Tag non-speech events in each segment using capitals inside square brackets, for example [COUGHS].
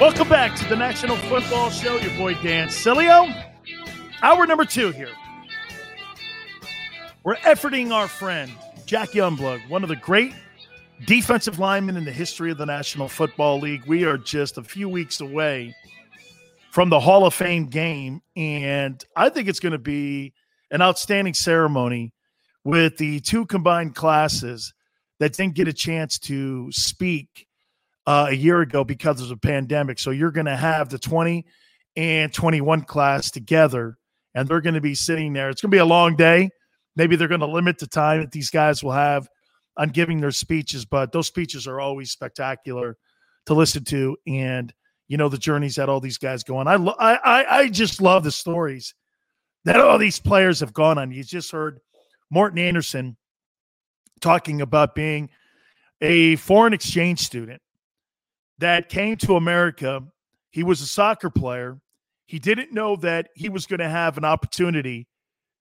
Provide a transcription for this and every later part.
Welcome back to the National Football Show. Your boy Dan Sileo. Hour number two here. We're efforting our friend Jack Youngblood, one of the great defensive linemen in the history of the National Football League. We are just a few weeks away from the Hall of Fame game, and I think it's going to be an outstanding ceremony with the two combined classes that didn't get a chance to speak uh, a year ago because of the pandemic. So you're going to have the 20 and 21 class together, and they're going to be sitting there. It's going to be a long day. Maybe they're going to limit the time that these guys will have on giving their speeches, but those speeches are always spectacular to listen to. And you know the journeys that all these guys go on. I lo- I, I I just love the stories that all these players have gone on. You just heard Morten Andersen talking about being a foreign exchange student that came to America. He was a soccer player. He didn't know that he was going to have an opportunity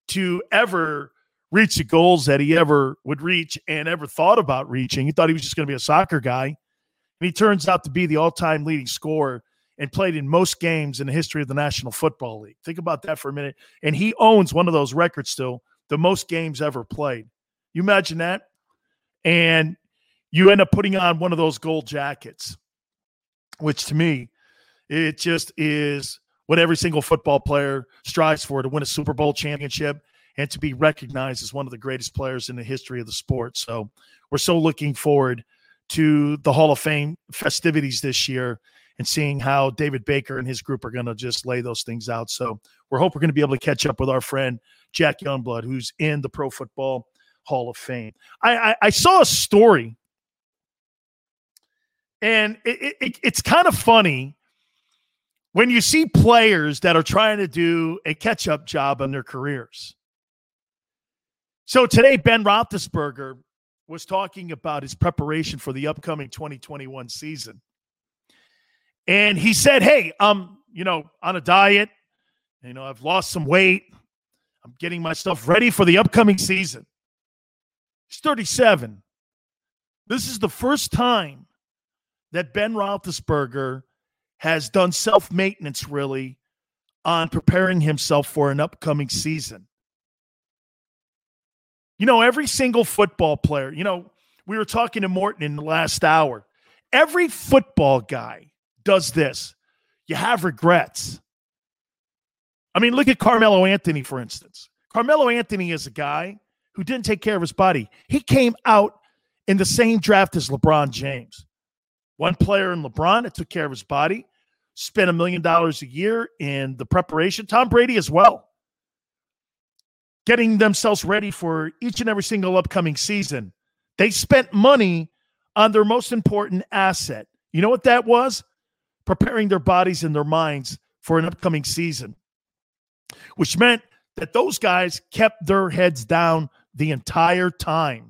to ever reach the goals that he ever would reach and ever thought about reaching. He thought he was just going to be a soccer guy. And he turns out to be the all time leading scorer and played in most games in the history of the National Football League. Think about that for a minute. And he owns one of those records still, the most games ever played. You imagine that? And you end up putting on one of those gold jackets which to me, it just is what every single football player strives for to win a Super Bowl championship and to be recognized as one of the greatest players in the history of the sport. So we're so looking forward to the Hall of Fame festivities this year and seeing how David Baker and his group are going to just lay those things out. So we're hope we're going to be able to catch up with our friend Jack Youngblood, who's in the Pro Football Hall of Fame. I, I, I saw a story and it, it, it's kind of funny when you see players that are trying to do a catch up job on their careers. So today, Ben Roethlisberger was talking about his preparation for the upcoming 2021 season. And he said, Hey, I'm, you know, on a diet. You know, I've lost some weight. I'm getting my stuff ready for the upcoming season. He's 37. This is the first time that Ben Roethlisberger has done self maintenance really on preparing himself for an upcoming season. You know, every single football player, you know, we were talking to Morten in the last hour. Every football guy does this. You have regrets. I mean, look at Carmelo Anthony, for instance. Carmelo Anthony is a guy who didn't take care of his body. He came out in the same draft as LeBron James. One player in LeBron that took care of his body, spent a million dollars a year in the preparation. Tom Brady as well. Getting themselves ready for each and every single upcoming season. They spent money on their most important asset. You know what that was? Preparing their bodies and their minds for an upcoming season, which meant that those guys kept their heads down the entire time.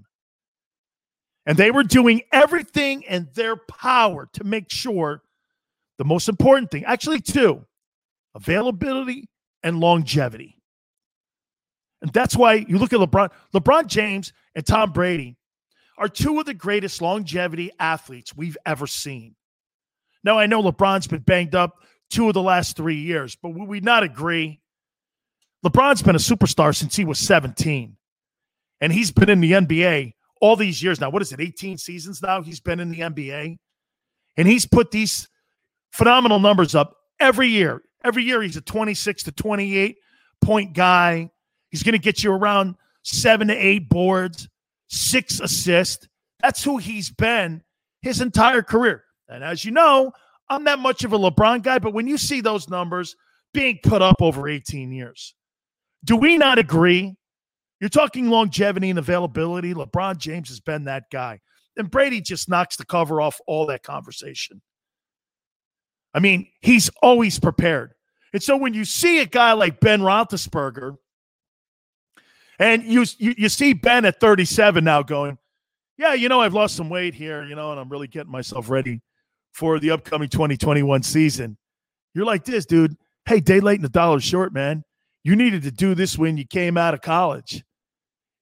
And they were doing everything in their power to make sure the most important thing, actually, two availability and longevity. And that's why you look at LeBron, LeBron James and Tom Brady are two of the greatest longevity athletes we've ever seen. Now, I know LeBron's been banged up two of the last three years, but would we not agree? LeBron's been a superstar since he was 17, and he's been in the NBA all these years now. What is it, 18 seasons now? He's been in the NBA and he's put these phenomenal numbers up every year. Every year he's a 26 to 28 point guy. He's going to get you around seven to eight boards, six assists. That's who he's been his entire career. And as you know, I'm not much of a LeBron guy, but when you see those numbers being put up over 18 years, do we not agree? You're talking longevity and availability. LeBron James has been that guy. And Brady just knocks the cover off all that conversation. I mean, he's always prepared. And so when you see a guy like Ben Roethlisberger, and you, you, you see Ben at 37 now going, yeah, you know, I've lost some weight here, you know, and I'm really getting myself ready for the upcoming 2021 season. You're like this, dude. Hey, day late and a dollar short, man. You needed to do this when you came out of college.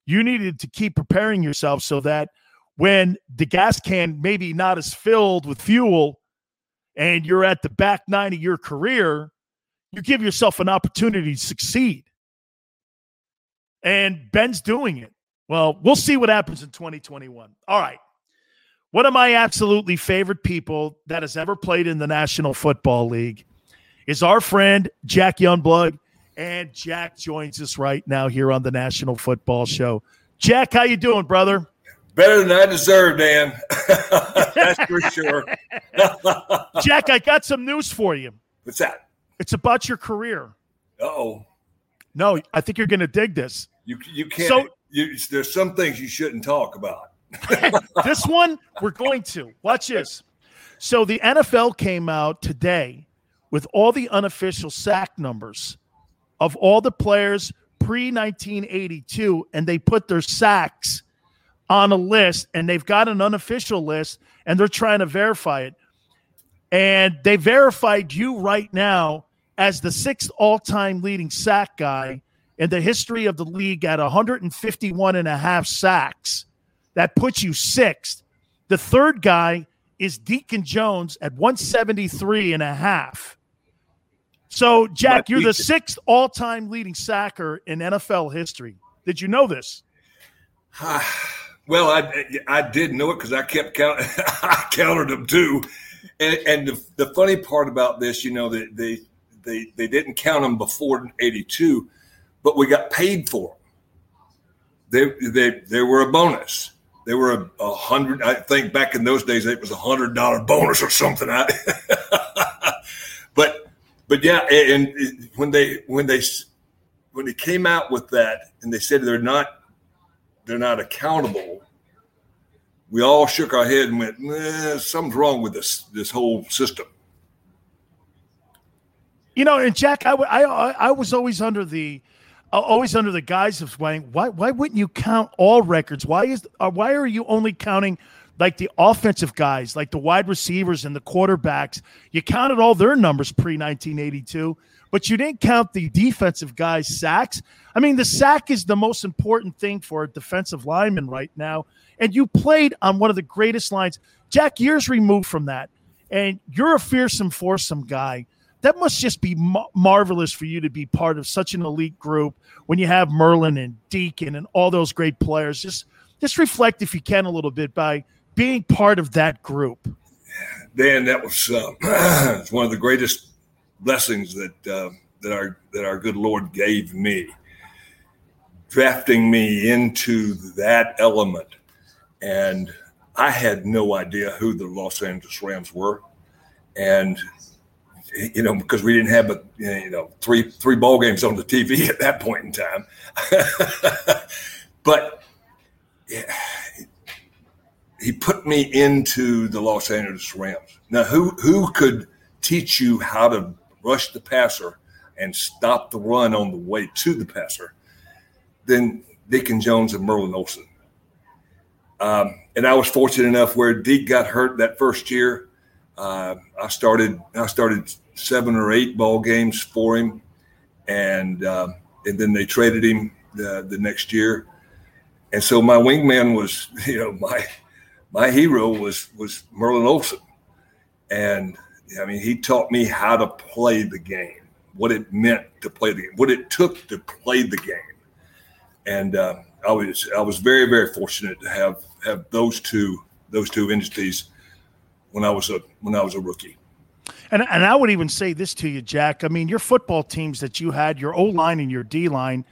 You needed to keep preparing yourself so that when the gas can maybe not as filled with fuel and you're at the back nine of your career, you give yourself an opportunity to succeed. And Ben's doing it. Well, we'll see what happens in 2021. All right. One of my absolutely favorite people that has ever played in the National Football League is our friend Jack Youngblood. And Jack joins us right now here on the National Football Show. Jack, how you doing, brother? Better than I deserve, Dan. [LAUGHS] That's for sure. [LAUGHS] Jack, I got some news for you. What's that? It's about your career. oh. No, I think you're going to dig this. You you can't. So- you, there's some things you shouldn't talk about. [LAUGHS] this one we're going to watch this. So the NFL came out today with all the unofficial sack numbers of all the players pre 1982, and they put their sacks on a list, and they've got an unofficial list, and they're trying to verify it. And they verified you right now as the sixth all time leading sack guy in the history of the league at 151 and a half sacks. That puts you sixth. The third guy is Deacon Jones at 173 and a half. So, Jack, you're the sixth all time leading sacker in NFL history. Did you know this? [SIGHS] well, I I did know it because I kept count. [LAUGHS] I counted them too. And, and the, the funny part about this, you know, that they, they they didn't count them before '82, but we got paid for them. They they they were a bonus. They were a, a hundred. I think back in those days it was a hundred dollar bonus or something. I, [LAUGHS] but but yeah, and when they when they when they came out with that and they said they're not they're not accountable, we all shook our head and went, something's wrong with this this whole system. You know, and Jack, I, I, I was always under the uh, always under the guise of saying, why why wouldn't you count all records? Why is uh, why are you only counting like the offensive guys, like the wide receivers and the quarterbacks? You counted all their numbers pre 1982, but you didn't count the defensive guys' sacks. I mean, the sack is the most important thing for a defensive lineman right now. And you played on one of the greatest lines. Jack, years removed from that, and you're a fearsome, foursome guy that must just be marvelous for you to be part of such an elite group when you have Merlin and Deacon and all those great players. Just just reflect if you can a little bit by being part of that group. Dan, that was uh, [CLEARS THROAT] one of the greatest blessings that uh, that our that our good Lord gave me, drafting me into that element, and I had no idea who the Los Angeles Rams were, and you know, because we didn't have a you know three three ball games on the TV at that point in time. [LAUGHS] but yeah, he put me into the Los Angeles Rams. Now, who who could teach you how to rush the passer and stop the run on the way to the passer? Then Deacon Jones and Merlin Olsen. Um, and I was fortunate enough where Deke got hurt that first year. Uh, I started I started seven or eight ball games for him, and uh, and then they traded him the, the next year, and so my wingman was [LAUGHS] you know my my hero was was Merlin Olsen, and I mean he taught me how to play the game, what it meant to play the game, what it took to play the game, and uh, I was I was very very fortunate to have have those two those two entities when I was a when I was a rookie. And and I would even say this to you, Jack. I mean, your football teams that you had, your O line and your D line,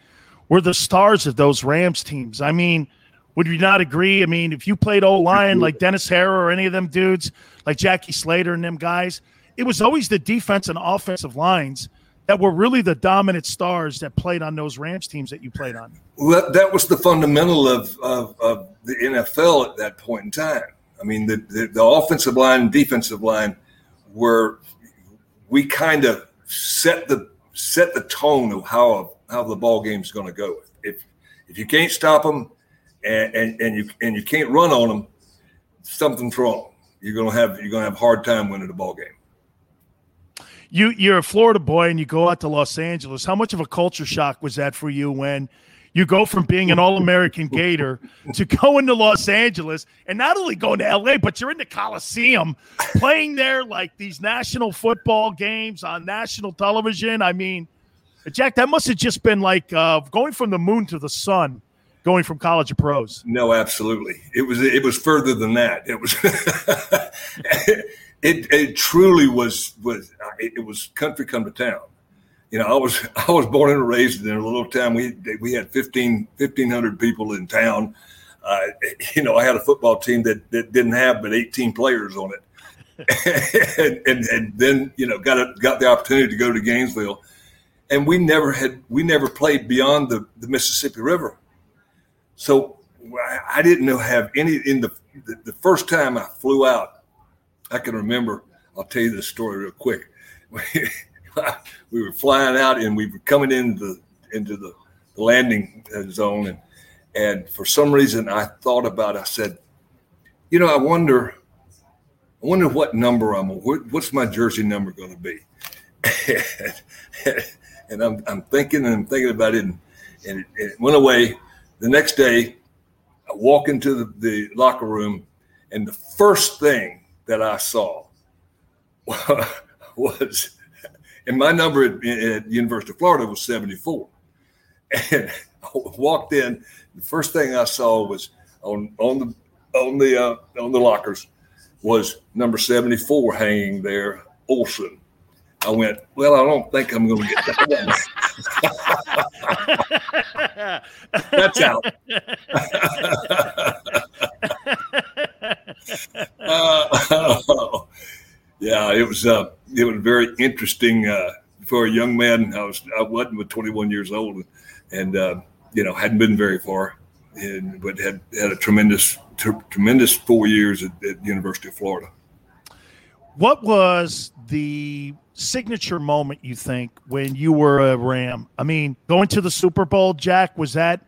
were the stars of those Rams teams. I mean, would you not agree? I mean, if you played old line like Dennis Harrah or any of them dudes, like Jackie Slater and them guys, it was always the defense and offensive lines that were really the dominant stars that played on those Rams teams that you played on. Well, that was the fundamental of, of, of the NFL at that point in time. I mean, the, the, the offensive line and defensive line were we kind of set the set the tone of how how the ball game's going to go. If if you can't stop them and, and, and you and you can't run on them, something's wrong. You're to have you're to have a hard time winning the ball game you you're a Florida boy and you go out to Los Angeles. How much of a culture shock was that for you when you go from being an All-American Gator to going to Los Angeles and not only going to LA, but you're in the Coliseum playing there like these national football games on national television. I mean, Jack, that must have just been like uh, going from the moon to the sun going from college to pros. No, absolutely. It was it was further than that. It was [LAUGHS] it, it truly was was it was country come to town. You know, I was [LAUGHS] I was born and raised in a little town. We we had 15, 1,500 people in town. Uh, you know, I had a football team that, that didn't have but 18 players on it. [LAUGHS] and, and, and then, you know, got a, got the opportunity to go to Gainesville. And we never had we never played beyond the, the Mississippi River. So I didn't know have any in the, the, first time I flew out I can remember. I'll tell you the story real quick. [LAUGHS] we were flying out and we were coming into the into the landing uh, zone and and for some reason I thought about. It. I said, you know, I wonder, I wonder what number I'm. What's my jersey number going to be? [LAUGHS] and, and I'm I'm thinking and I'm thinking about it and, and it, it went away. The next day, I walk into the, the locker room and the first thing that I saw [LAUGHS] was, and my number at, at University of Florida was 74. And I [LAUGHS] walked in, the first thing I saw was on on the on the uh, on the lockers was number 74 hanging there, Olsen. I went, well, I don't think I'm going to get that. [LAUGHS] That's [LAUGHS] out. uh, [LAUGHS] yeah, it was uh, it was very interesting uh, for a young man. I was I wasn't but 21 years old, and uh, you know hadn't been very far, and, but had had a tremendous t- tremendous four years at, at University of Florida. What was the signature moment you think when you were a Ram? I mean, going to the Super Bowl, Jack, was that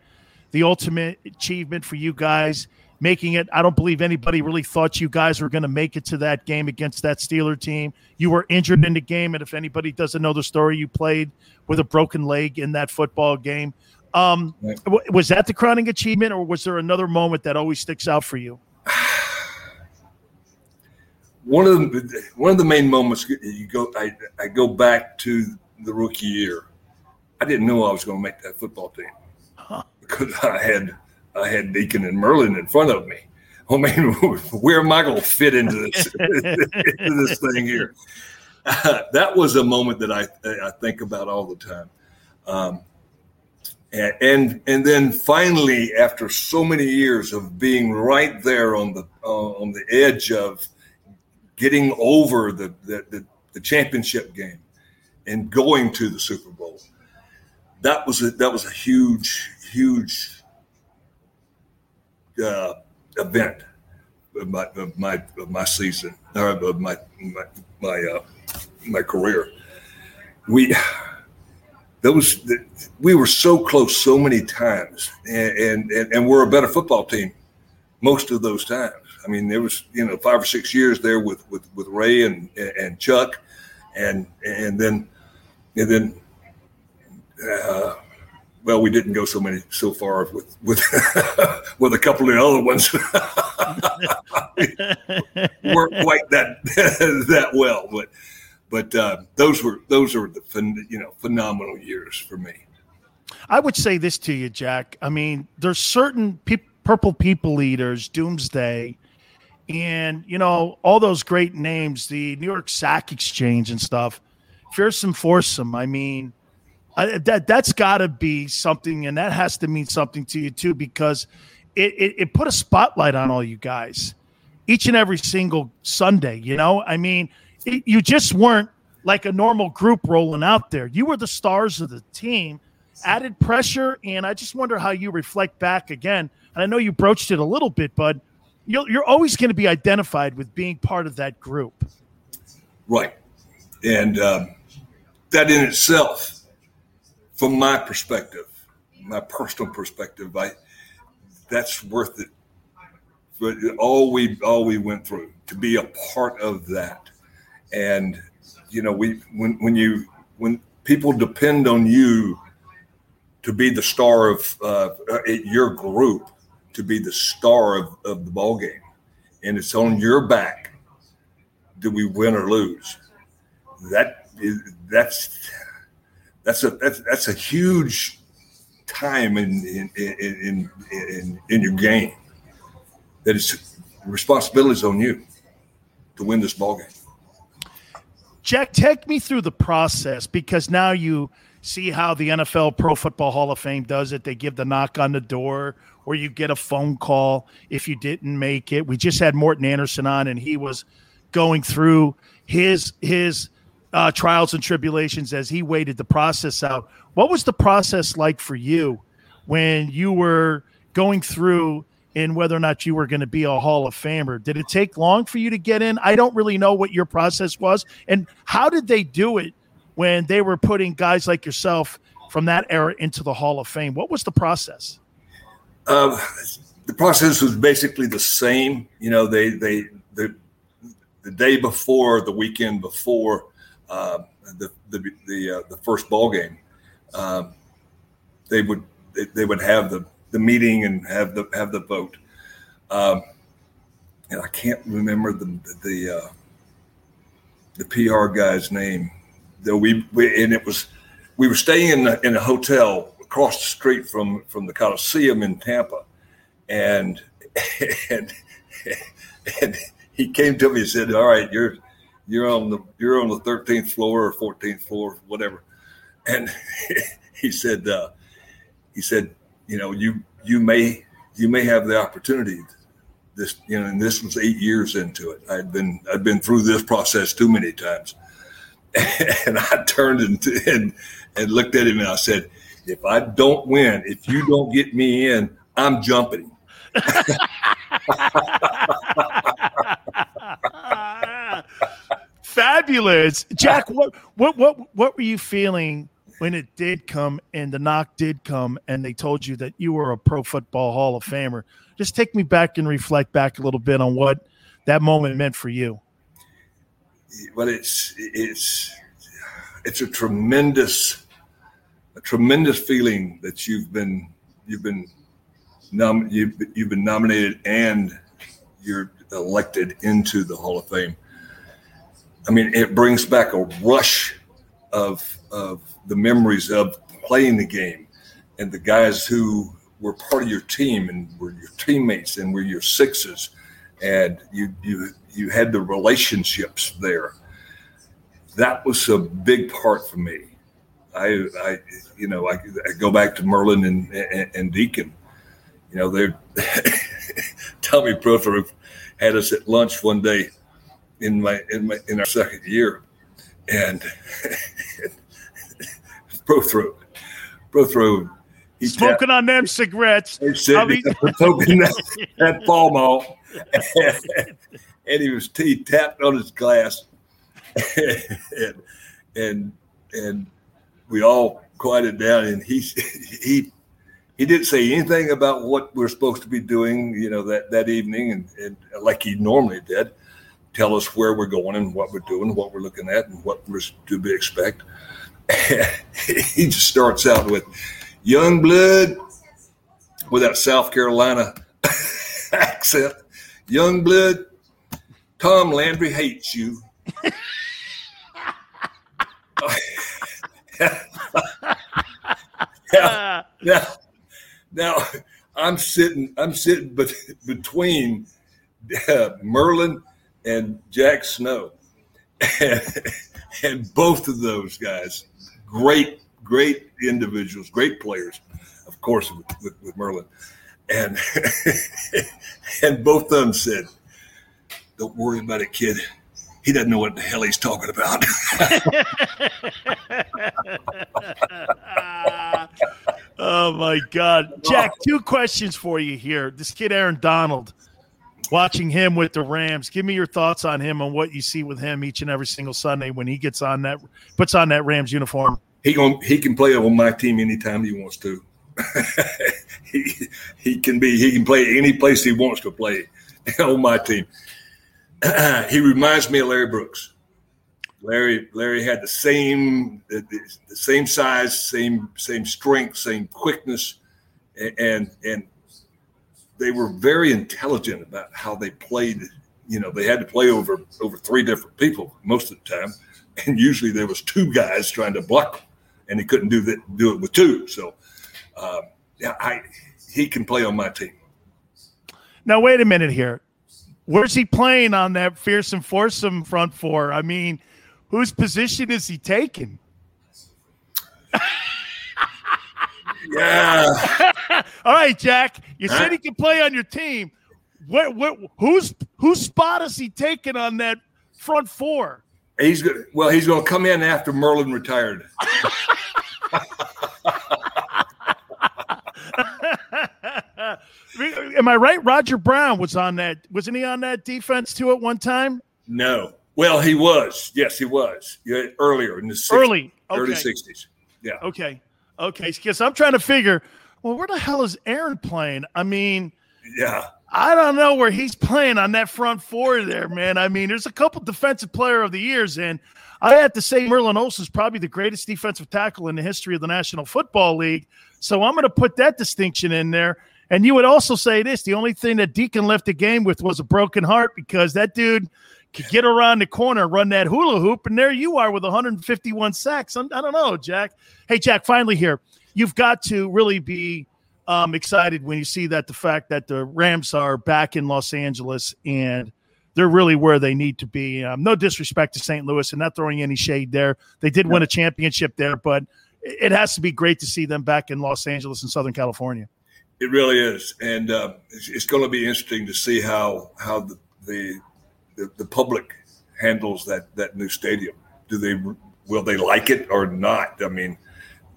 the ultimate achievement for you guys? making it. I don't believe anybody really thought you guys were going to make it to that game against that Steeler team. You were injured in the game, and if anybody doesn't know the story, you played with a broken leg in that football game. Um, right. Was that the crowning achievement, or was there another moment that always sticks out for you? One of the one of the main moments you go I, I go back to the rookie year. I didn't know I was going to make that football team huh. because I had I had Deacon and Merlin in front of me. I mean, [LAUGHS] where am I going to fit into this [LAUGHS] into this thing here? Uh, [LAUGHS] that was a moment that I I think about all the time. Um, and, and and then finally, after so many years of being right there on the uh, on the edge of getting over the, the the, the championship game and going to the Super Bowl, that was a, that was a huge huge uh, event of my of my of my season or of my my my, uh, my career. We those we were so close so many times, and, and and we're a better football team most of those times. I mean, there was you know five or six years there with with with Ray and and Chuck, and and then and then. Uh, well, we didn't go so many so far with with [LAUGHS] with a couple of the other ones. [LAUGHS] weren't quite that [LAUGHS] that well, but but uh, those were those are the you know phenomenal years for me. I would say this to you, Jack. I mean, there's certain pe- purple people eaters, Doomsday, and you know all those great names, the New York Sack Exchange and stuff. Fearsome Foursome. I mean, uh, that that's got to be something, and that has to mean something to you too, because it, it, it put a spotlight on all you guys each and every single Sunday. You know, I mean, it, you just weren't like a normal group rolling out there. You were the stars of the team, added pressure, and I just wonder how you reflect back again. And I know you broached it a little bit, but you're, you're always going to be identified with being part of that group. Right. And um, that in itself, from my perspective, my personal perspective, I, that's worth it. But all we all we went through to be a part of that, and you know, we when when you when people depend on you to be the star of uh, your group, to be the star of, of the ball game, and it's on your back. Do we win or lose? That is that's that's a that's that's a huge time in in in in, in your game. That is responsibilities on you to win this ball game. Jack, take me through the process because now you see how the NFL Pro Football Hall of Fame does it. They give the knock on the door, or you get a phone call if you didn't make it. We just had Morten Andersen on, and he was going through his his uh, trials and tribulations as he waited the process out. What was the process like for you when you were going through in whether or not you were going to be a Hall of Famer. Did it take long for you to get in? I don't really know what your process was. And how did they do it when they were putting guys like yourself from that era into the Hall of Fame? What was the process? Uh, the process was basically the same. You know, they, they, the, the day before, the weekend before uh, the, the, the, uh, the first ball game, um, they would, they, they would have the, the meeting and have the have the vote. Um, and I can't remember the the uh, the PR guy's name. Though we, we and it was we were staying in in a hotel across the street from from the Coliseum in Tampa, and [LAUGHS] and and he came to me and said, "All right, you're you're on the you're on the 13th floor or 14th floor, whatever," and [LAUGHS] he said uh, he said you know, you you may you may have the opportunity. This you know, and this was eight years into it. I'd been I'd been through this process too many times, [LAUGHS] and I turned and and, and looked at him and I said, "If I don't win, if you don't get me in, I'm jumping." [LAUGHS] Fabulous, Jack. What what what what were you feeling when it did come and the knock did come and they told you that you were a pro football hall of famer just take me back and reflect back a little bit on what that moment meant for you well it's it's it's a tremendous a tremendous feeling that you've been you've been nom- you've, you've been nominated and you're elected into the hall of fame. I mean it brings back a rush of of the memories of playing the game and the guys who were part of your team and were your teammates and were your sixes. And you you you had the relationships there. That was a big part for me i i you know i, I go back to merlin and, and, and deacon. You know they're [LAUGHS] tommy prothro had us at lunch one day in my in my in our second year. And Prothro, Prothro, He's smoking on them cigarettes. He said he smoking that, [LAUGHS] that Pall Mall, and, and, he was he tapped on his glass, [LAUGHS] and and and we all quieted down, and he [LAUGHS] he he didn't say anything about what we're supposed to be doing, you know, that that evening, and, and like he normally did, tell us where we're going and what we're doing, what we're looking at, and what was to be expect. [LAUGHS] he just starts out with Youngblood with that South Carolina [LAUGHS] accent. Youngblood, Tom Landry hates you. Now, now, now, I'm sitting. I'm sitting between uh, Merlin and Jack Snow, and, and both of those guys great, great individuals, great players, of course, with, with, with Merlin. And [LAUGHS] and both of them said, "Don't worry about it, kid. He doesn't know what the hell he's talking about. [LAUGHS] oh my God, Jack! Two questions for you here. This kid Aaron Donald, watching him with the Rams. Give me your thoughts on him and what you see with him each and every single Sunday when he gets on that puts on that Rams uniform. He going he can play on my team anytime he wants to. [LAUGHS] he he can be he can play any place he wants to play [LAUGHS] on my team. [CLEARS THROAT] he reminds me of Larry Brooks. Larry Larry had the same the, the, same size, same same strength, same quickness, and and they were very intelligent about how they played. You know, they had to play over over three different people most of the time, and usually there was two guys trying to block and he couldn't do that do it with two. So, um, yeah, I he can play on my team. Now wait a minute here. Where's he playing on that fearsome foursome front four? I mean, whose position is he taking? yeah. [LAUGHS] All right, Jack. You said he can play on your team. What, what, who's whose spot is he taking on that front four? He's good. Well, he's going to come in after Merlin retired. [LAUGHS] Am I right? Roger Brown was on that. Wasn't he on that defense too at one time? No. Well, he was. Yes, he was. Yeah, earlier in the 60s, early okay. early sixties. Yeah. Okay. Okay. Because I'm trying to figure. Well, where the hell is Aaron playing? I mean, yeah. I don't know where he's playing on that front four there, man. I mean, there's a couple defensive player of the years, and I have to say Merlin Olsen is probably the greatest defensive tackle in the history of the National Football League. So I'm going to put that distinction in there. And you would also say this: the only thing that Deacon left the game with was a broken heart because that dude could get around the corner, run that hula hoop, and there you are with 151 sacks. I don't know, Jack. Hey, Jack. Finally, here you've got to really be um, excited when you see that the fact that the Rams are back in Los Angeles and they're really where they need to be. Um, no disrespect to St. Louis and not throwing any shade there. They did win a championship there, but it has to be great to see them back in Los Angeles and Southern California. It really is, and uh, it's, it's, going to be interesting to see how how the, the the, the public handles that that new stadium. Do they will they like it or not? I mean,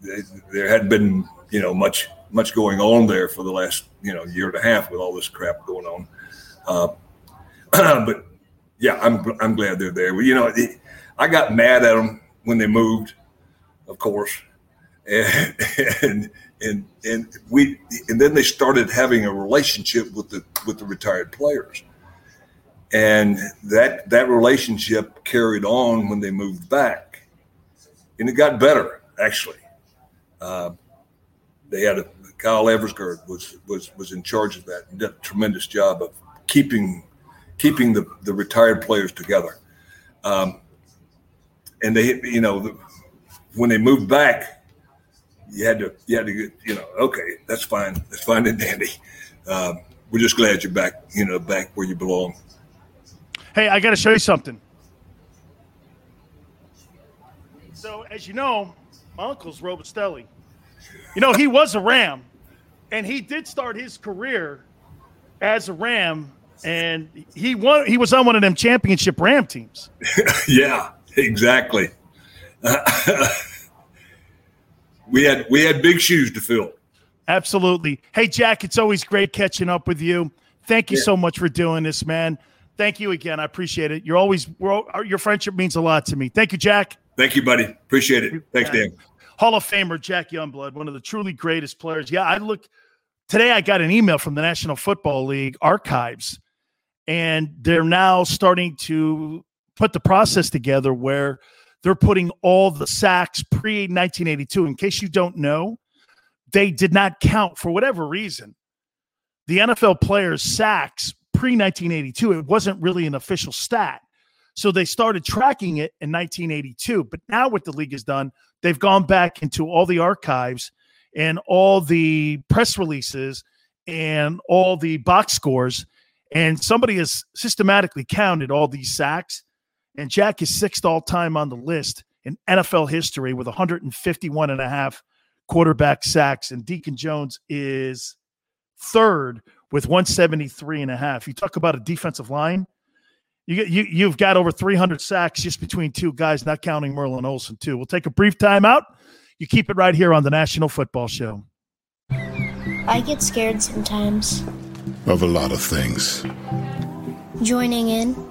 they, there hadn't been you know much much going on there for the last you know year and a half with all this crap going on. Uh, [CLEARS THROAT] but yeah, I'm I'm glad they're there. Well, you know, it, I got mad at them when they moved, of course, and [LAUGHS] and and and we and then they started having a relationship with the with the retired players. And that that relationship carried on when they moved back. And it got better actually. Uh, they had a Kyle Eversgerd was was was in charge of that and did a tremendous job of keeping keeping the, the retired players together. Um, and they you know when they moved back you had to you had to get you know okay that's fine that's fine and dandy um, we're just glad you're back you know back where you belong Hey, I got to show you something. So, as you know, my uncle's Robustelli. You know, he was a Ram, and he did start his career as a Ram, and he won. He was on one of them championship Ram teams. [LAUGHS] yeah, exactly. [LAUGHS] we had we had big shoes to fill. Absolutely. Hey, Jack, it's always great catching up with you. Thank you yeah. so much for doing this, man thank you again. I appreciate it. You're always your friendship means a lot to me. Thank you, Jack. Thank you, buddy. Appreciate it. Thanks, Dan. Hall of Famer Jack Youngblood, one of the truly greatest players. Yeah, I look today. I got an email from the National Football League archives, and they're now starting to put the process together where they're putting all the sacks pre 1982. In case you don't know, they did not count for whatever reason. The NFL players' sacks pre 1982, it wasn't really an official stat. So they started tracking it in 1982. But now, what the league has done, they've gone back into all the archives and all the press releases and all the box scores. And somebody has systematically counted all these sacks. And Jack is sixth all time on the list in NFL history with 151 and a half quarterback sacks. And Deacon Jones is third with 173 and a half. You talk about a defensive line. You, you, you've got over 300 sacks just between two guys, not counting Merlin Olsen, too. We'll take a brief timeout. You keep it right here on the National Football Show. I get scared sometimes. Of a lot of things. Joining in.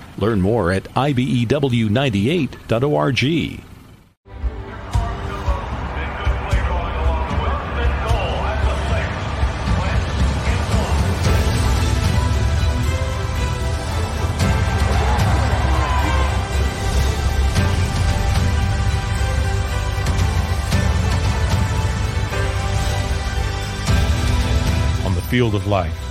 Learn more at IBEW98.org. field of life,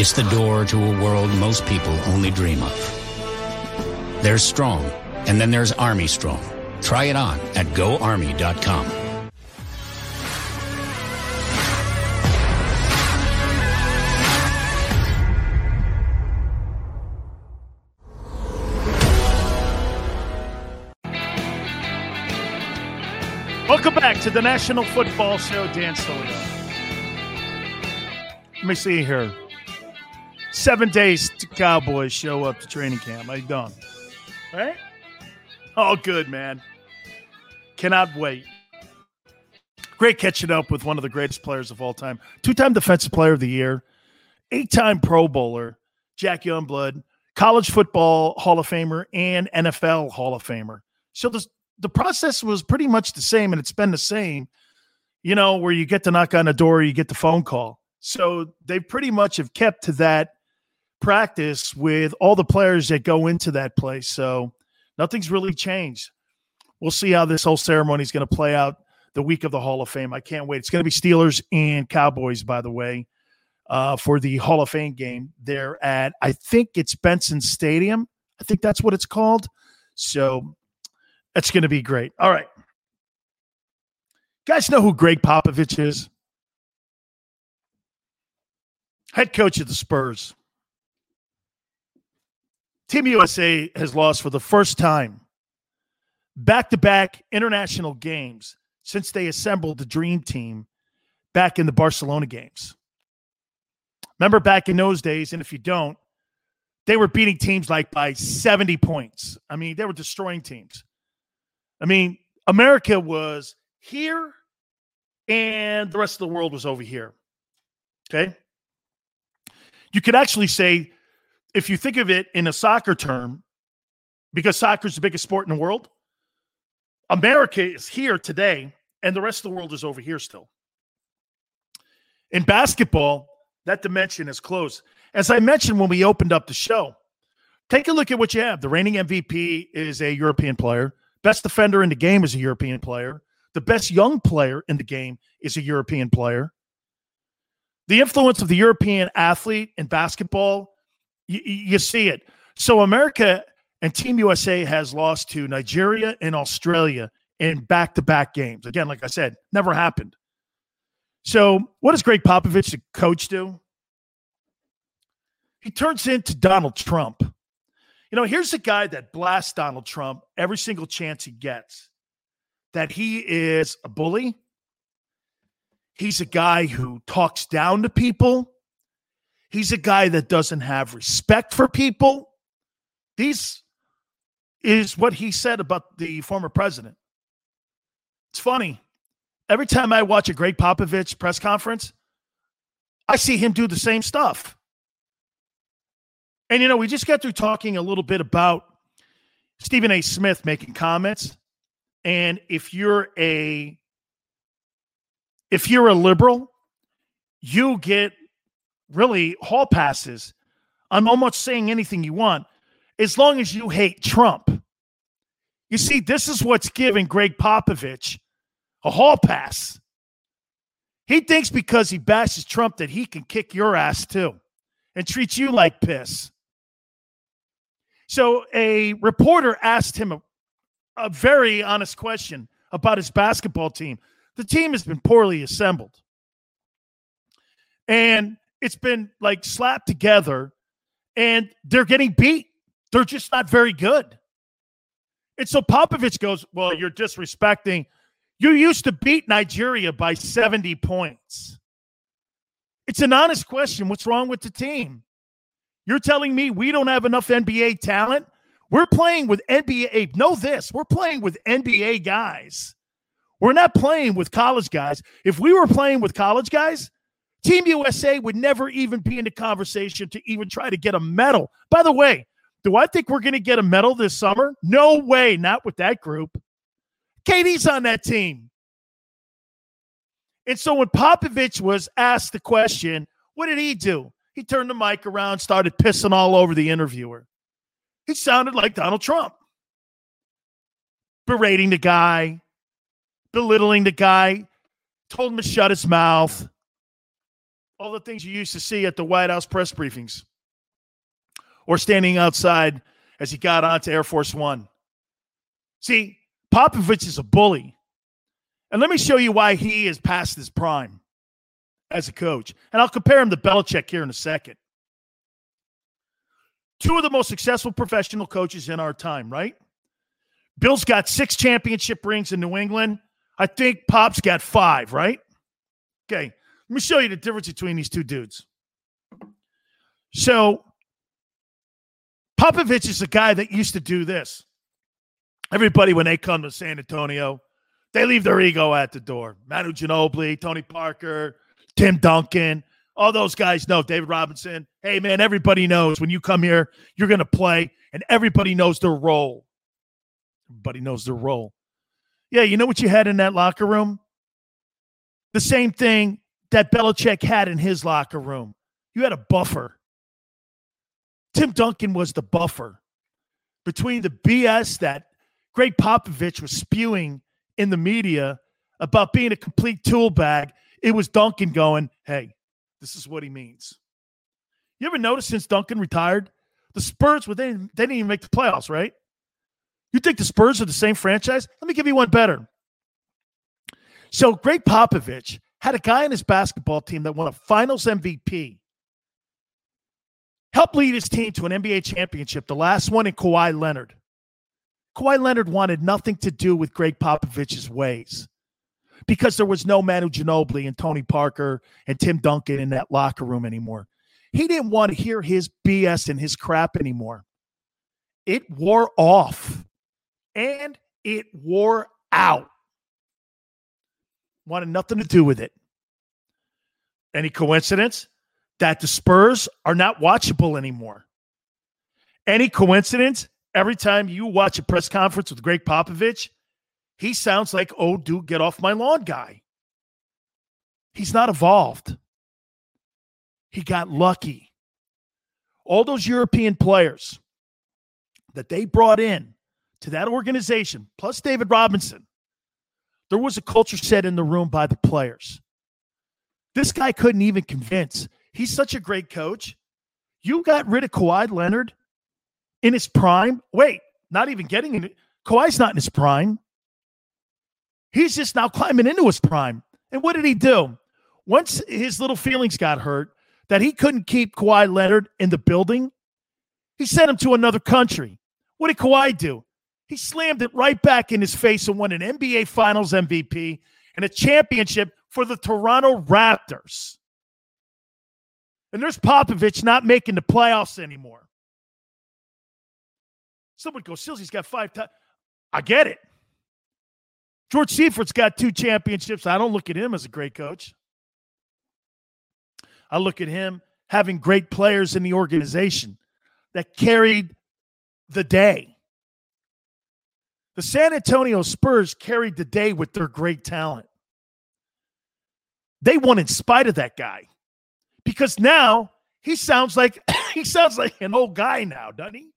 It's the door to a world most people only dream of. There's Strong, and then there's Army Strong. Try it on at goarmy.com. Welcome back to the National Football Show, Dan Sileo. Let me see here. Seven days to Cowboys show up to training camp. How you doing? Right? All good, man. Cannot wait. Great catching up with one of the greatest players of all time. Two-time Defensive Player of the Year, eight-time Pro Bowler, Jack Youngblood, College Football Hall of Famer, and NFL Hall of Famer. So the the process was pretty much the same, and it's been the same. You know, where you get to knock on a door, you get the phone call. So they pretty much have kept to that practice with all the players that go into that place. So nothing's really changed. We'll see how this whole ceremony is going to play out the week of the Hall of Fame. I can't wait. It's going to be Steelers and Cowboys, by the way, uh, for the Hall of Fame game. They're at, I think it's Benson Stadium. I think that's what it's called. So that's going to be great. All right. You guys know who Gregg Popovich is? Head coach of the Spurs. Team USA has lost for the first time back to back international games since they assembled the dream team back in the Barcelona games. Remember back in those days, and if you don't, they were beating teams like by 70 points. I mean, they were destroying teams. I mean, America was here and the rest of the world was over here. Okay. You could actually say, if you think of it in a soccer term, because soccer is the biggest sport in the world, America is here today, and the rest of the world is over here still. In basketball, that dimension is closed. As I mentioned when we opened up the show, take a look at what you have. The reigning MVP is a European player. Best defender in the game is a European player. The best young player in the game is a European player. The influence of the European athlete in basketball, you, you see it. So America and Team USA has lost to Nigeria and Australia in back to back games. Again, like I said, never happened. So, what does Gregg Popovich, the coach, do? He turns into Donald Trump. You know, here's a guy that blasts Donald Trump every single chance he gets that he is a bully. He's a guy who talks down to people. He's a guy that doesn't have respect for people. This is what he said about the former president. It's funny. Every time I watch a Gregg Popovich press conference, I see him do the same stuff. And you know, we just got through talking a little bit about Stephen A. Smith making comments. And if you're a if you're a liberal, you get really hall passes. I'm almost saying anything you want as long as you hate Trump. You see, this is what's giving Gregg Popovich a hall pass. He thinks because he bashes Trump that he can kick your ass too and treat you like piss. So a reporter asked him a, a very honest question about his basketball team. The team has been poorly assembled. And it's been like slapped together and they're getting beat. They're just not very good. And so Popovich goes, Well, you're disrespecting. You used to beat Nigeria by 70 points. It's an honest question. What's wrong with the team? You're telling me we don't have enough NBA talent? We're playing with NBA. Know this we're playing with NBA guys. We're not playing with college guys. If we were playing with college guys, Team USA would never even be in the conversation to even try to get a medal. By the way, do I think we're going to get a medal this summer? No way, not with that group. KD's on that team. And so when Popovich was asked the question, what did he do? He turned the mic around, started pissing all over the interviewer. He sounded like Donald Trump, berating the guy, belittling the guy, told him to shut his mouth. All the things you used to see at the White House press briefings or standing outside as he got onto Air Force One. See, Popovich is a bully. And let me show you why he is past his prime as a coach. And I'll compare him to Belichick here in a second. Two of the most successful professional coaches in our time, right? Bill's got six championship rings in New England. I think Pop's got five, right? Okay. Let me show you the difference between these two dudes. So Popovich is a guy that used to do this. Everybody, when they come to San Antonio, they leave their ego at the door. Manu Ginobili, Tony Parker, Tim Duncan, all those guys know. David Robinson. Hey, man, everybody knows when you come here, you're going to play, and everybody knows their role. Everybody knows their role. Yeah, you know what you had in that locker room? The same thing that Belichick had in his locker room. You had a buffer. Tim Duncan was the buffer between the BS that Gregg Popovich was spewing in the media about being a complete tool bag. It was Duncan going, hey, this is what he means. You ever notice since Duncan retired, the Spurs, well, they, they didn't even make the playoffs, right? You think the Spurs are the same franchise? Let me give you one better. So, Gregg Popovich had a guy in his basketball team that won a finals MVP helped lead his team to an NBA championship, the last one in Kawhi Leonard. Kawhi Leonard wanted nothing to do with Gregg Popovich's ways because there was no Manu Ginobili and Tony Parker and Tim Duncan in that locker room anymore. He didn't want to hear his BS and his crap anymore. It wore off and it wore out. Wanted nothing to do with it. Any coincidence? that the Spurs are not watchable anymore. Any coincidence? Every time you watch a press conference with Gregg Popovich, he sounds like, oh, dude, get off my lawn guy. He's not evolved. He got lucky. All those European players that they brought in to that organization, plus David Robinson, there was a culture set in the room by the players. This guy couldn't even convince. He's such a great coach. You got rid of Kawhi Leonard in his prime. Wait, not even getting in. Kawhi's not in his prime. He's just now climbing into his prime. And what did he do? Once his little feelings got hurt that he couldn't keep Kawhi Leonard in the building, he sent him to another country. What did Kawhi do? He slammed it right back in his face and won an NBA Finals MVP and a championship for the Toronto Raptors. And there's Popovich not making the playoffs anymore. Someone goes, Sills, he's got five times. I get it. George Seifert has got two championships. I don't look at him as a great coach. I look at him having great players in the organization that carried the day. The San Antonio Spurs carried the day with their great talent. They won in spite of that guy because now he sounds like [COUGHS] he sounds like an old guy now, doesn't he?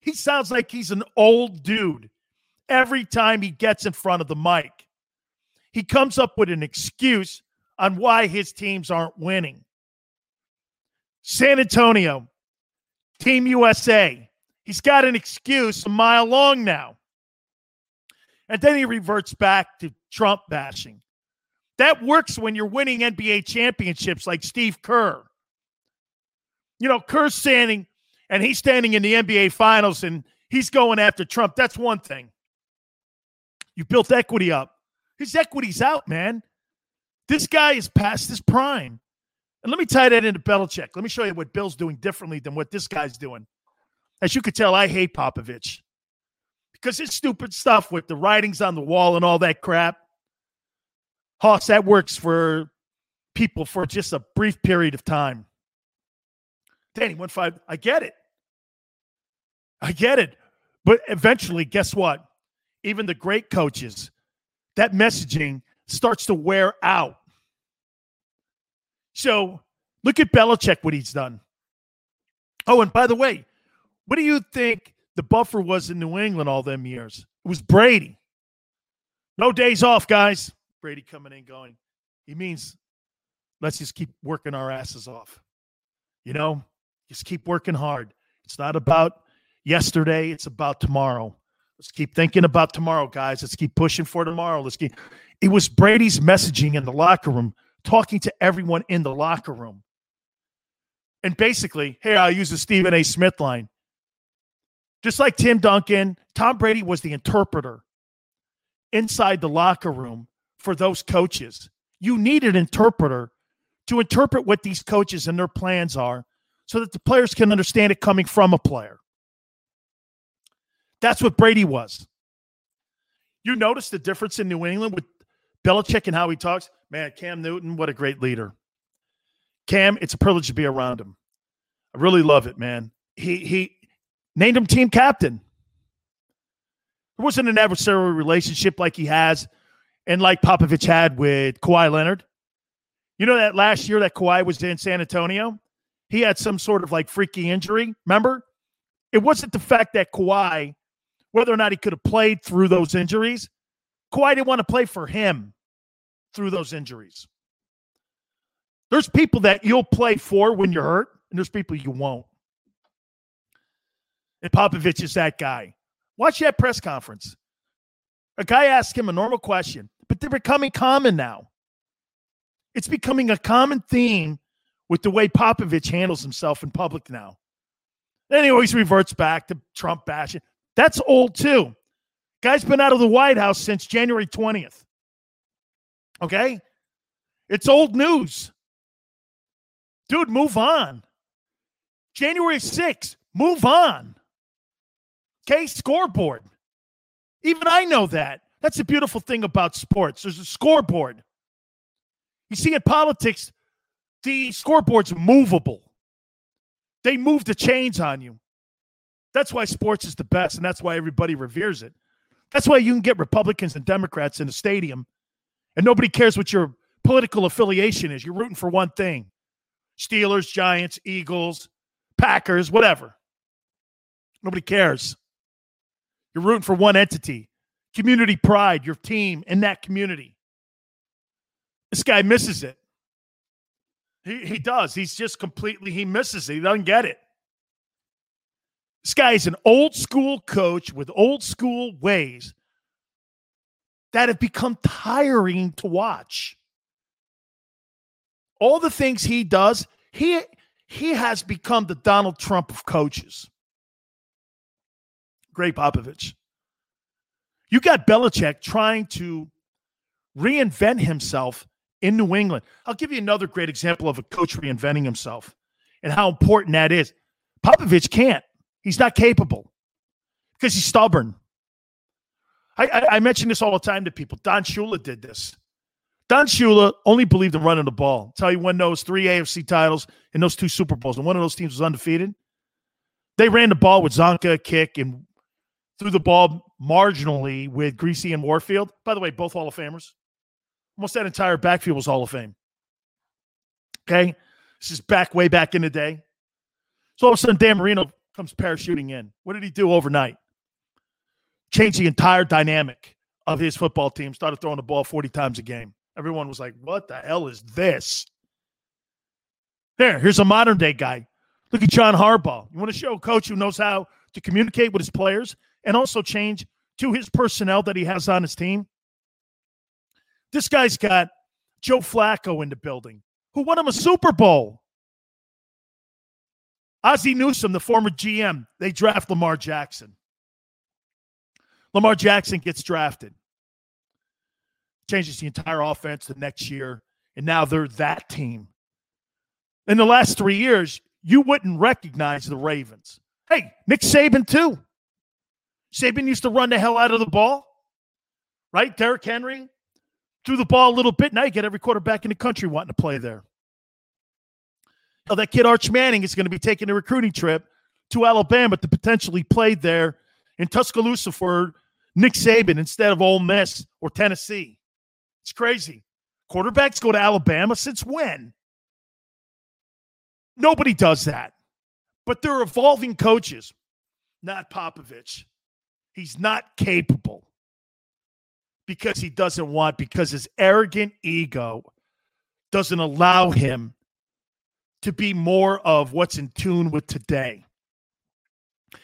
He sounds like he's an old dude every time he gets in front of the mic. He comes up with an excuse on why his teams aren't winning. San Antonio, Team USA, he's got an excuse a mile long now. And then he reverts back to Trump bashing. That works when you're winning NBA championships like Steve Kerr. You know, Kerr's standing and he's standing in the NBA finals and he's going after Trump. That's one thing. You built equity up. His equity's out, man. This guy is past his prime. And let me tie that into Belichick. Let me show you what Bill's doing differently than what this guy's doing. As you could tell, I hate Popovich because his stupid stuff with the writings on the wall and all that crap. Hawks, that works for people for just a brief period of time. Danny, one five. I get it. I get it. But eventually, guess what? Even the great coaches, that messaging starts to wear out. So look at Belichick, what he's done. Oh, and by the way, what do you think the buffer was in New England all them years? It was Brady. No days off, guys. Brady coming in going, he means let's just keep working our asses off. You know, just keep working hard. It's not about yesterday, it's about tomorrow. Let's keep thinking about tomorrow, guys. Let's keep pushing for tomorrow. Let's keep. It was Brady's messaging in the locker room, talking to everyone in the locker room. And basically, hey, I'll use the Stephen A. Smith line. Just like Tim Duncan, Tom Brady was the interpreter inside the locker room for those coaches. You need an interpreter to interpret what these coaches and their plans are so that the players can understand it coming from a player. That's what Brady was. You notice the difference in New England with Belichick and how he talks? Man, Cam Newton, what a great leader. Cam, it's a privilege to be around him. I really love it, man. He he named him team captain. There wasn't an adversarial relationship like he has and like Popovich had with Kawhi Leonard. You know that last year that Kawhi was in San Antonio? He had some sort of like freaky injury. Remember? It wasn't the fact that Kawhi whether or not he could have played through those injuries. Kawhi didn't want to play for him through those injuries. There's people that you'll play for when you're hurt, and there's people you won't. And Popovich is that guy. Watch that press conference. A guy asked him a normal question, but they're becoming common now. It's becoming a common theme with the way Popovich handles himself in public now. Then he always reverts back to Trump bashing. That's old too. Guy's been out of the White House since January 20th. Okay? It's old news. Dude, move on. January 6th, move on. Okay, scoreboard. Even I know that. That's the beautiful thing about sports. There's a scoreboard. You see, in politics, the scoreboard's movable. They move the chains on you. That's why sports is the best, and that's why everybody reveres it. That's why you can get Republicans and Democrats in a stadium, and nobody cares what your political affiliation is. You're rooting for one thing Steelers, Giants, Eagles, Packers, whatever. Nobody cares. You're rooting for one entity, community pride, your team in that community. This guy misses it. He, he does. He's just completely, he misses it. He doesn't get it. This guy is an old school coach with old school ways that have become tiring to watch. All the things he does, he he has become the Donald Trump of coaches. Gregg Popovich. You got Belichick trying to reinvent himself in New England. I'll give you another great example of a coach reinventing himself and how important that is. Popovich can't. He's not capable because he's stubborn. I, I, I, mention this all the time to people. Don Shula did this. Don Shula only believed in running the ball. Tell you when those three AFC titles and those two Super Bowls, and one of those teams was undefeated. They ran the ball with Csonka, Kiick, and threw the ball marginally with Griese and Warfield. By the way, both Hall of Famers. Almost that entire backfield was Hall of Fame. Okay. This is back way back in the day. So all of a sudden, Dan Marino comes parachuting in. What did he do overnight? Changed the entire dynamic of his football team, started throwing the ball 40 times a game. Everyone was like, what the hell is this? There, here's a modern day guy. Look at John Harbaugh. You want to show a coach who knows how to communicate with his players and also change to his personnel that he has on his team? This guy's got Joe Flacco in the building, who won him a Super Bowl. Ozzie Newsome, the former GM, they draft Lamar Jackson. Lamar Jackson gets drafted, changes the entire offense the next year, and now they're that team. In the last three years, you wouldn't recognize the Ravens. Hey, Nick Saban, too. Saban used to run the hell out of the ball, right? Derrick Henry threw the ball a little bit. Now you get every quarterback in the country wanting to play there. Now, that kid Arch Manning is going to be taking a recruiting trip to Alabama to potentially play there in Tuscaloosa for Nick Saban instead of Ole Miss or Tennessee. It's crazy. Quarterbacks go to Alabama since when? Nobody does that. But they're evolving coaches, not Popovich. He's not capable because he doesn't want, because his arrogant ego doesn't allow him to be more of what's in tune with today.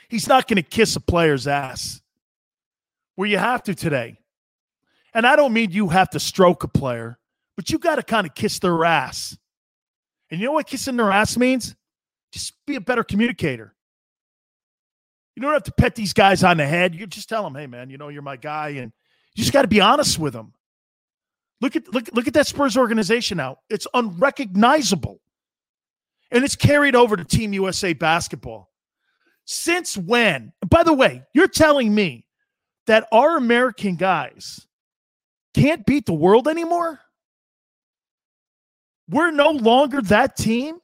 He's not going to kiss a player's ass where you have to today. And I don't mean you have to stroke a player, but you got to kind of kiss their ass. And you know what kissing their ass means? Just be a better communicator. You don't have to pet these guys on the head. You just tell them, hey, man, you know, you're my guy. And you just got to be honest with them. Look at look, look at that Spurs organization now. It's unrecognizable. And it's carried over to Team USA basketball. Since when? By the way, you're telling me that our American guys can't beat the world anymore? We're no longer that team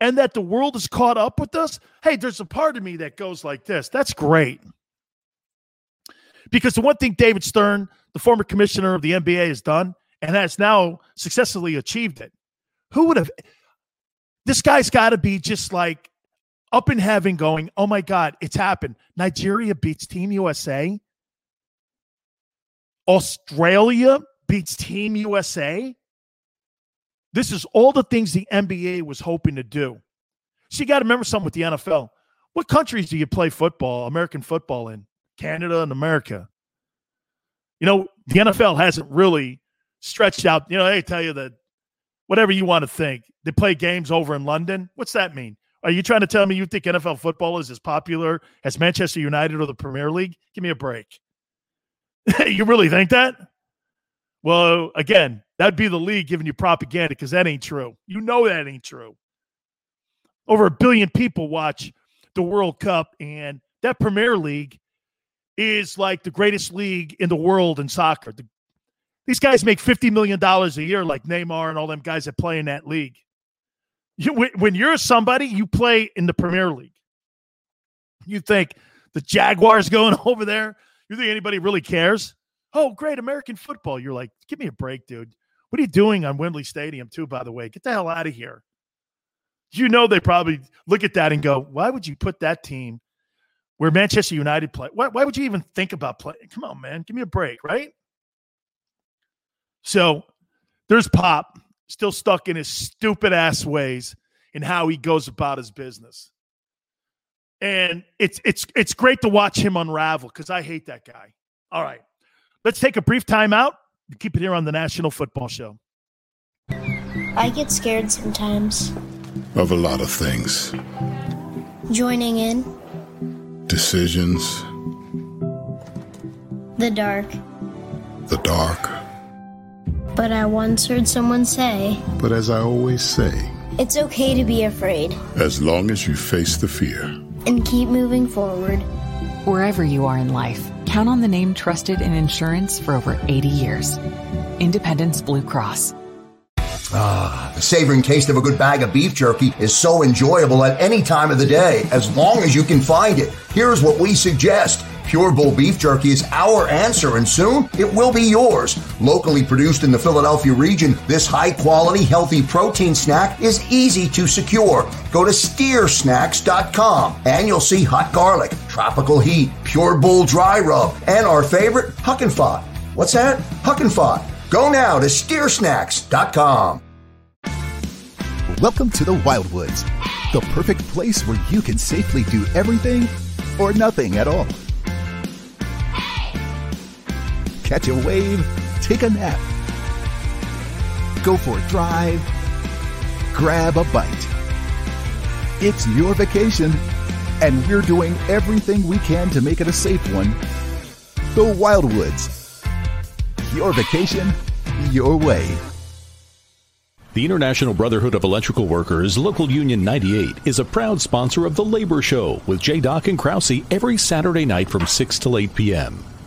and that the world is caught up with us? Hey, there's a part of me that goes like this. That's great. Because the one thing David Stern, the former commissioner of the NBA, has done and has now successfully achieved it. Who would have? This guy's got to be just like up in heaven going, oh my God, it's happened. Nigeria beats Team USA. Australia beats Team USA. This is all the things the NBA was hoping to do. So you got to remember something with the NFL. What countries do you play football, American football in? Canada and America. You know, the NFL hasn't really stretched out. You know, they tell you that whatever you want to think, they play games over in London. What's that mean? Are you trying to tell me you think NFL football is as popular as Manchester United or the Premier League? Give me a break. [LAUGHS] you really think that? Well, again, that'd be the league giving you propaganda because that ain't true. You know that ain't true. Over a billion people watch the World Cup, and that Premier League is like the greatest league in the world in soccer. The, these guys make $50 million a year, like Neymar and all them guys that play in that league. You, when you're somebody, you play in the Premier League. You think the Jaguars going [LAUGHS] over there? You think anybody really cares? Oh, great American football. You're like, give me a break, dude. What are you doing on Wembley Stadium, too, by the way? Get the hell out of here. You know, they probably look at that and go, why would you put that team where Manchester United play? Why, why would you even think about playing? Come on, man. Give me a break, right? So there's Pop still stuck in his stupid ass ways in how he goes about his business. And it's it's it's great to watch him unravel because I hate that guy. All right. Let's take a brief time out. Keep it here on the National Football Show. I get scared sometimes. Of a lot of things. Joining in. Decisions. The dark. The dark. But I once heard someone say. But as I always say. It's okay to be afraid. As long as you face the fear. And keep moving forward. Wherever you are in life, count on the name trusted in insurance for over 80 years. Independence Blue Cross. Ah, the savoring taste of a good bag of beef jerky is so enjoyable at any time of the day, as long as you can find it. Here's what we suggest. Pure Bull Beef Jerky is our answer, and soon it will be yours. Locally produced in the Philadelphia region, this high quality, healthy protein snack is easy to secure. Go to steersnacks.com and you'll see hot garlic, tropical heat, pure bull dry rub, and our favorite, Huck and Fod. What's that? Huck and Fod. Go now to steersnacks.com. Welcome to the Wildwoods, the perfect place where you can safely do everything or nothing at all. Catch a wave, take a nap, go for a drive, grab a bite. It's your vacation, and we're doing everything we can to make it a safe one. The Wildwoods. Your vacation, your way. The International Brotherhood of Electrical Workers, Local Union 98, is a proud sponsor of The Labor Show with J. Doc and Krause every Saturday night from 6 to 8 p.m.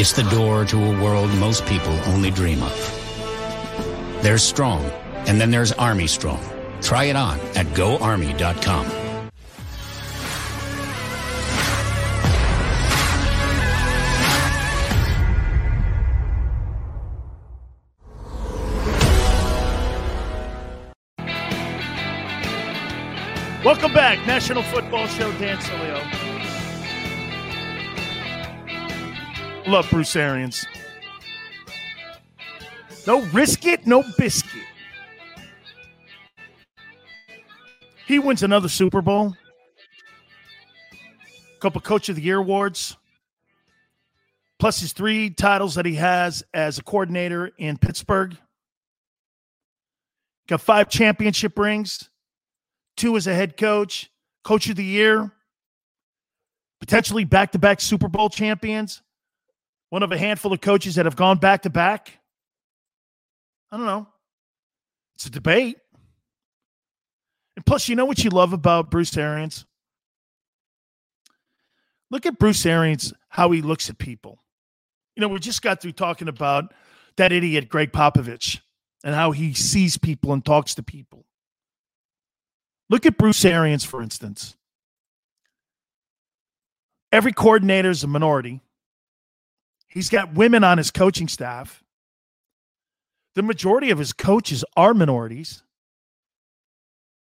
It's the door to a world most people only dream of. There's Strong, and then there's Army Strong. Try it on at goarmy.com. Welcome back, National Football Show. Dan Sileo. Love Bruce Arians. No risk it, no biscuit. He wins another Super Bowl. Couple Coach of the Year awards. Plus his three titles that he has as a coordinator in Pittsburgh. Got five championship rings two as a head coach, coach of the year, potentially back to back Super Bowl champions, one of a handful of coaches that have gone back to back. I don't know. It's a debate. And plus, you know what you love about Bruce Arians? Look at Bruce Arians, how he looks at people. You know, we just got through talking about that idiot, Gregg Popovich, and how he sees people and talks to people. Look at Bruce Arians, for instance. Every coordinator is a minority. He's got women on his coaching staff. The majority of his coaches are minorities.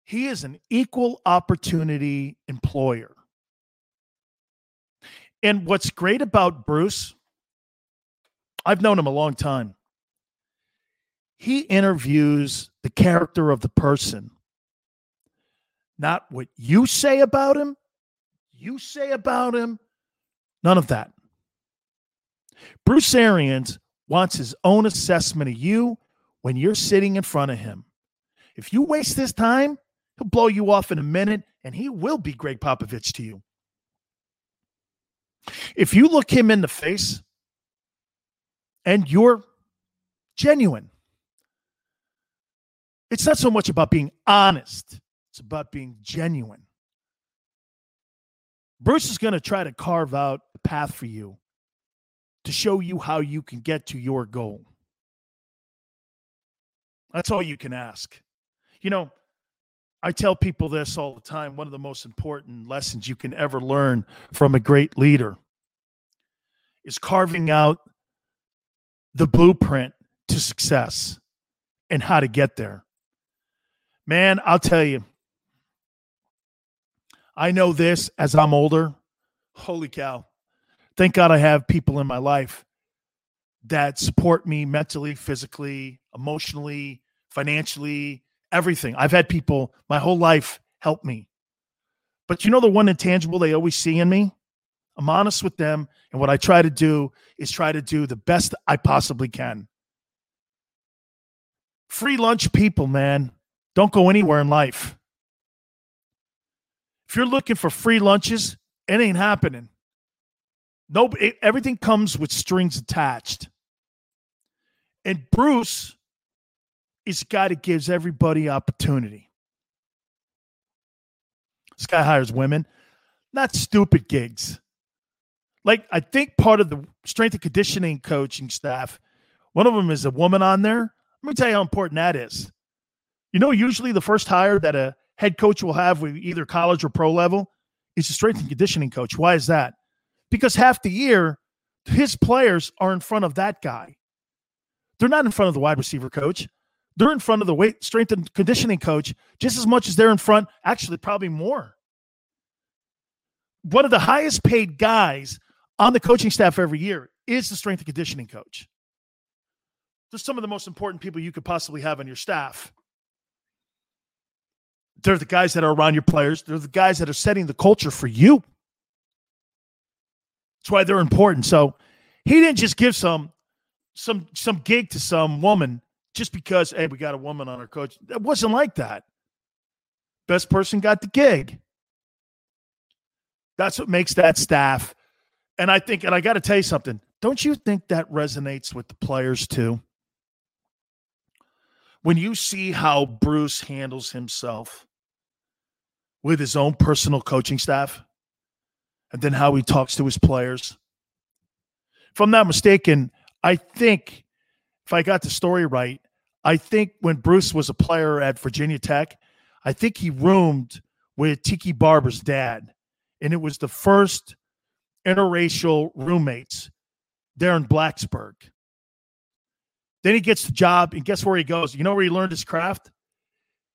He is an equal opportunity employer. And what's great about Bruce, I've known him a long time. He interviews the character of the person, not what you say about him, you say about him, none of that. Bruce Arians wants his own assessment of you when you're sitting in front of him. If you waste this time, he'll blow you off in a minute and he will be Gregg Popovich to you. If you look him in the face and you're genuine, it's not so much about being honest, it's about being genuine. Bruce is going to try to carve out a path for you to show you how you can get to your goal. That's all you can ask. You know, I tell people this all the time. One of the most important lessons you can ever learn from a great leader is carving out the blueprint to success and how to get there. Man, I'll tell you, I know this as I'm older. Holy cow. Thank God I have people in my life that support me mentally, physically, emotionally, financially, everything. I've had people my whole life help me. But you know the one intangible they always see in me? I'm honest with them. And what I try to do is try to do the best I possibly can. Free lunch people, man, don't go anywhere in life. If you're looking for free lunches, it ain't happening. No, it, everything comes with strings attached. And Bruce is a guy that gives everybody opportunity. This guy hires women, not stupid gigs. Like, I think part of the strength and conditioning coaching staff, one of them is a woman on there. Let me tell you how important that is. You know, usually the first hire that a head coach will have with either college or pro level is a strength and conditioning coach. Why is that? Because half the year, his players are in front of that guy. They're not in front of the wide receiver coach. They're in front of the weight strength and conditioning coach just as much as they're in front, actually, probably more. One of the highest paid guys on the coaching staff every year is the strength and conditioning coach. They're some of the most important people you could possibly have on your staff. They're the guys that are around your players. They're the guys that are setting the culture for you. That's why they're important. So he didn't just give some some some gig to some woman just because hey we got a woman on our coach. It wasn't like that. Best person got the gig. That's what makes that staff. And I think, and I got to tell you something. Don't you think that resonates with the players too? When you see how Bruce handles himself, with his own personal coaching staff and then how he talks to his players. If I'm not mistaken, I think if I got the story right, I think when Bruce was a player at Virginia Tech, I think he roomed with Tiki Barber's dad. And it was the first interracial roommates there in Blacksburg. Then he gets the job, and guess where he goes? You know where he learned his craft?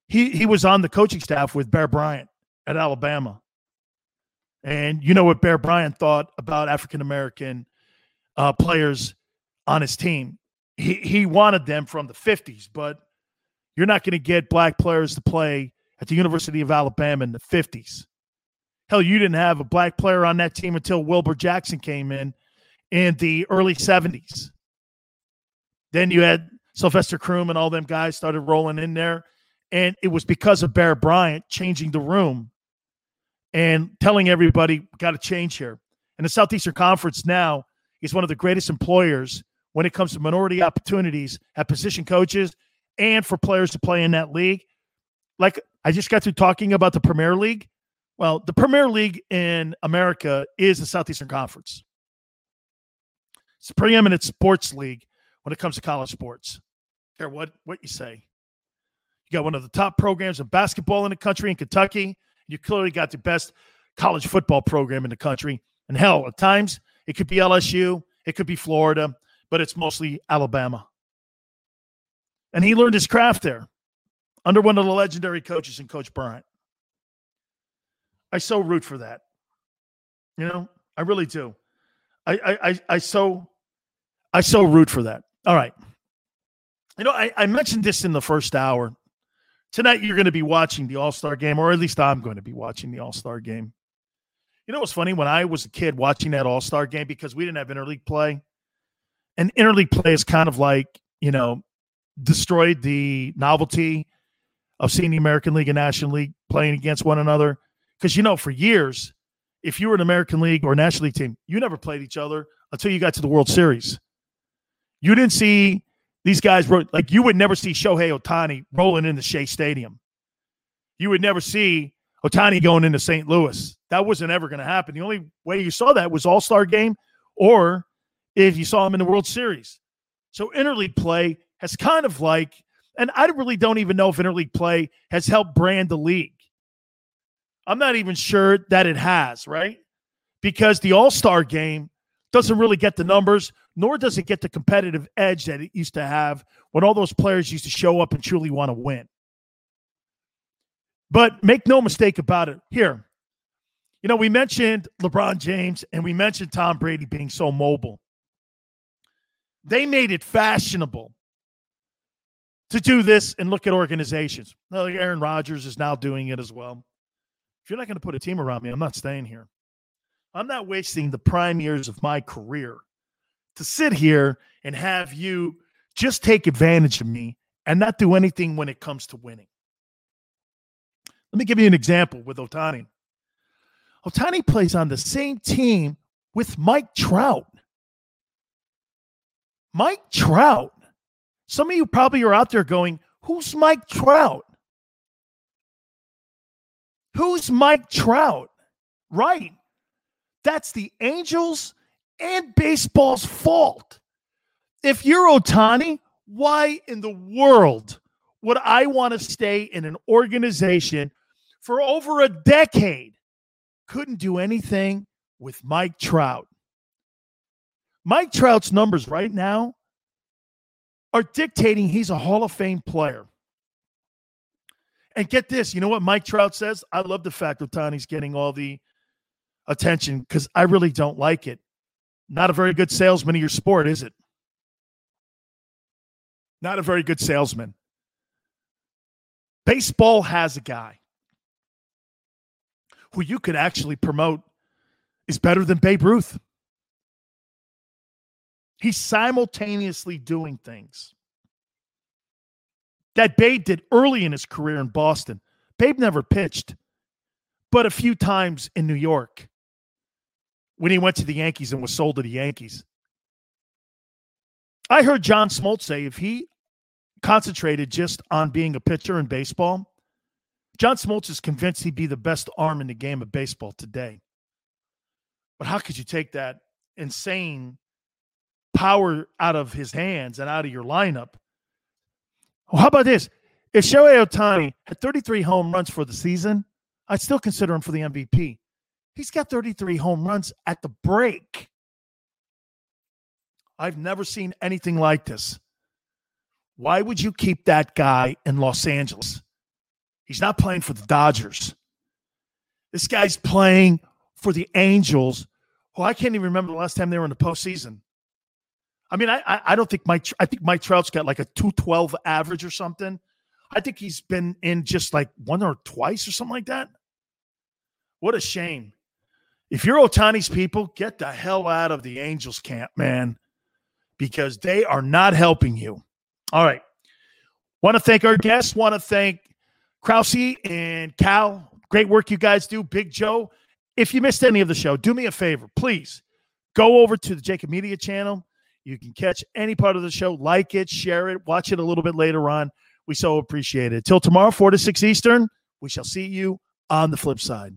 He he was on the coaching staff with Bear Bryant at Alabama. And you know what Bear Bryant thought about African American uh, players on his team. He, he wanted them from the 50s, but you're not going to get black players to play at the University of Alabama in the 50s. Hell, you didn't have a black player on that team until Wilbur Jackson came in in the early 70s. Then you had Sylvester Croom and all them guys started rolling in there. And it was because of Bear Bryant changing the room and telling everybody, got to change here. And the Southeastern Conference now is one of the greatest employers when it comes to minority opportunities at position coaches and for players to play in that league. Like I just got through talking about the Premier League. Well, the Premier League in America is the Southeastern Conference. It's a preeminent sports league when it comes to college sports. Care what what you say. You got one of the top programs of basketball in the country in Kentucky. You clearly got the best college football program in the country, And hell, at times it could be LSU, it could be Florida, but it's mostly Alabama. And he learned his craft there under one of the legendary coaches in Coach Bryant. I so root for that. You know, I really do. I I I, I so I so root for that. All right. You know, I, I mentioned this in the first hour. Tonight you're going to be watching the All-Star game, or at least I'm going to be watching the All-Star game. You know what's funny? When I was a kid watching that All-Star game, because we didn't have interleague play, and interleague play is kind of like, you know, destroyed the novelty of seeing the American League and National League playing against one another. Because you know, for years, if you were an American League or National League team, you never played each other until you got to the World Series. You didn't see these guys wrote like you would never see Shohei Ohtani rolling into Shea Stadium. You would never see Ohtani going into St. Louis. That wasn't ever going to happen. The only way you saw that was All Star game, or if you saw him in the World Series. So interleague play has kind of like, and I really don't even know if interleague play has helped brand the league. I'm not even sure that it has, right? Because the All Star game doesn't really get the numbers, nor does it get the competitive edge that it used to have when all those players used to show up and truly want to win. But make no mistake about it. Here, you know, we mentioned LeBron James and we mentioned Tom Brady being so mobile. They made it fashionable to do this and look at organizations. Like Aaron Rodgers is now doing it as well. If you're not going to put a team around me, I'm not staying here. I'm not wasting the prime years of my career to sit here and have you just take advantage of me and not do anything when it comes to winning. Let me give you an example with Ohtani. Ohtani plays on the same team with Mike Trout. Mike Trout. Some of you probably are out there going, Who's Mike Trout? Who's Mike Trout? Right. That's the Angels and baseball's fault. If you're Ohtani, why in the world would I want to stay in an organization for over a decade? Couldn't do anything with Mike Trout. Mike Trout's numbers right now are dictating he's a Hall of Fame player. And get this, you know what Mike Trout says? I love the fact that Ohtani's getting all the attention because I really don't like it. Not a very good salesman of your sport, is it? Not a very good salesman. Baseball has a guy who you could actually promote is better than Babe Ruth. He's simultaneously doing things that Babe did early in his career in Boston. Babe never pitched, but a few times in New York when he went to the Yankees and was sold to the Yankees. I heard John Smoltz say if he concentrated just on being a pitcher in baseball, John Smoltz is convinced he'd be the best arm in the game of baseball today. But how could you take that insane power out of his hands and out of your lineup? Well, how about this? If Shohei Ohtani had 33 home runs for the season, I'd still consider him for the MVP. He's got 33 home runs at the break. I've never seen anything like this. Why would you keep that guy in Los Angeles? He's not playing for the Dodgers. This guy's playing for the Angels, who I can't even remember the last time they were in the postseason. I mean, I I, don't think Mike. I think Mike Trout's got like a two twelve average or something. I think he's been in just like one or twice or something like that. What a shame. If you're Ohtani's people, get the hell out of the Angels camp, man, because they are not helping you. All right. Want to thank our guests. Want to thank Krause and Cal. Great work you guys do. Big Joe. If you missed any of the show, do me a favor. Please go over to the JAKIB Media channel. You can catch any part of the show, like it, share it, watch it a little bit later on. We so appreciate it. Till tomorrow, 4 to 6 Eastern, we shall see you on the flip side.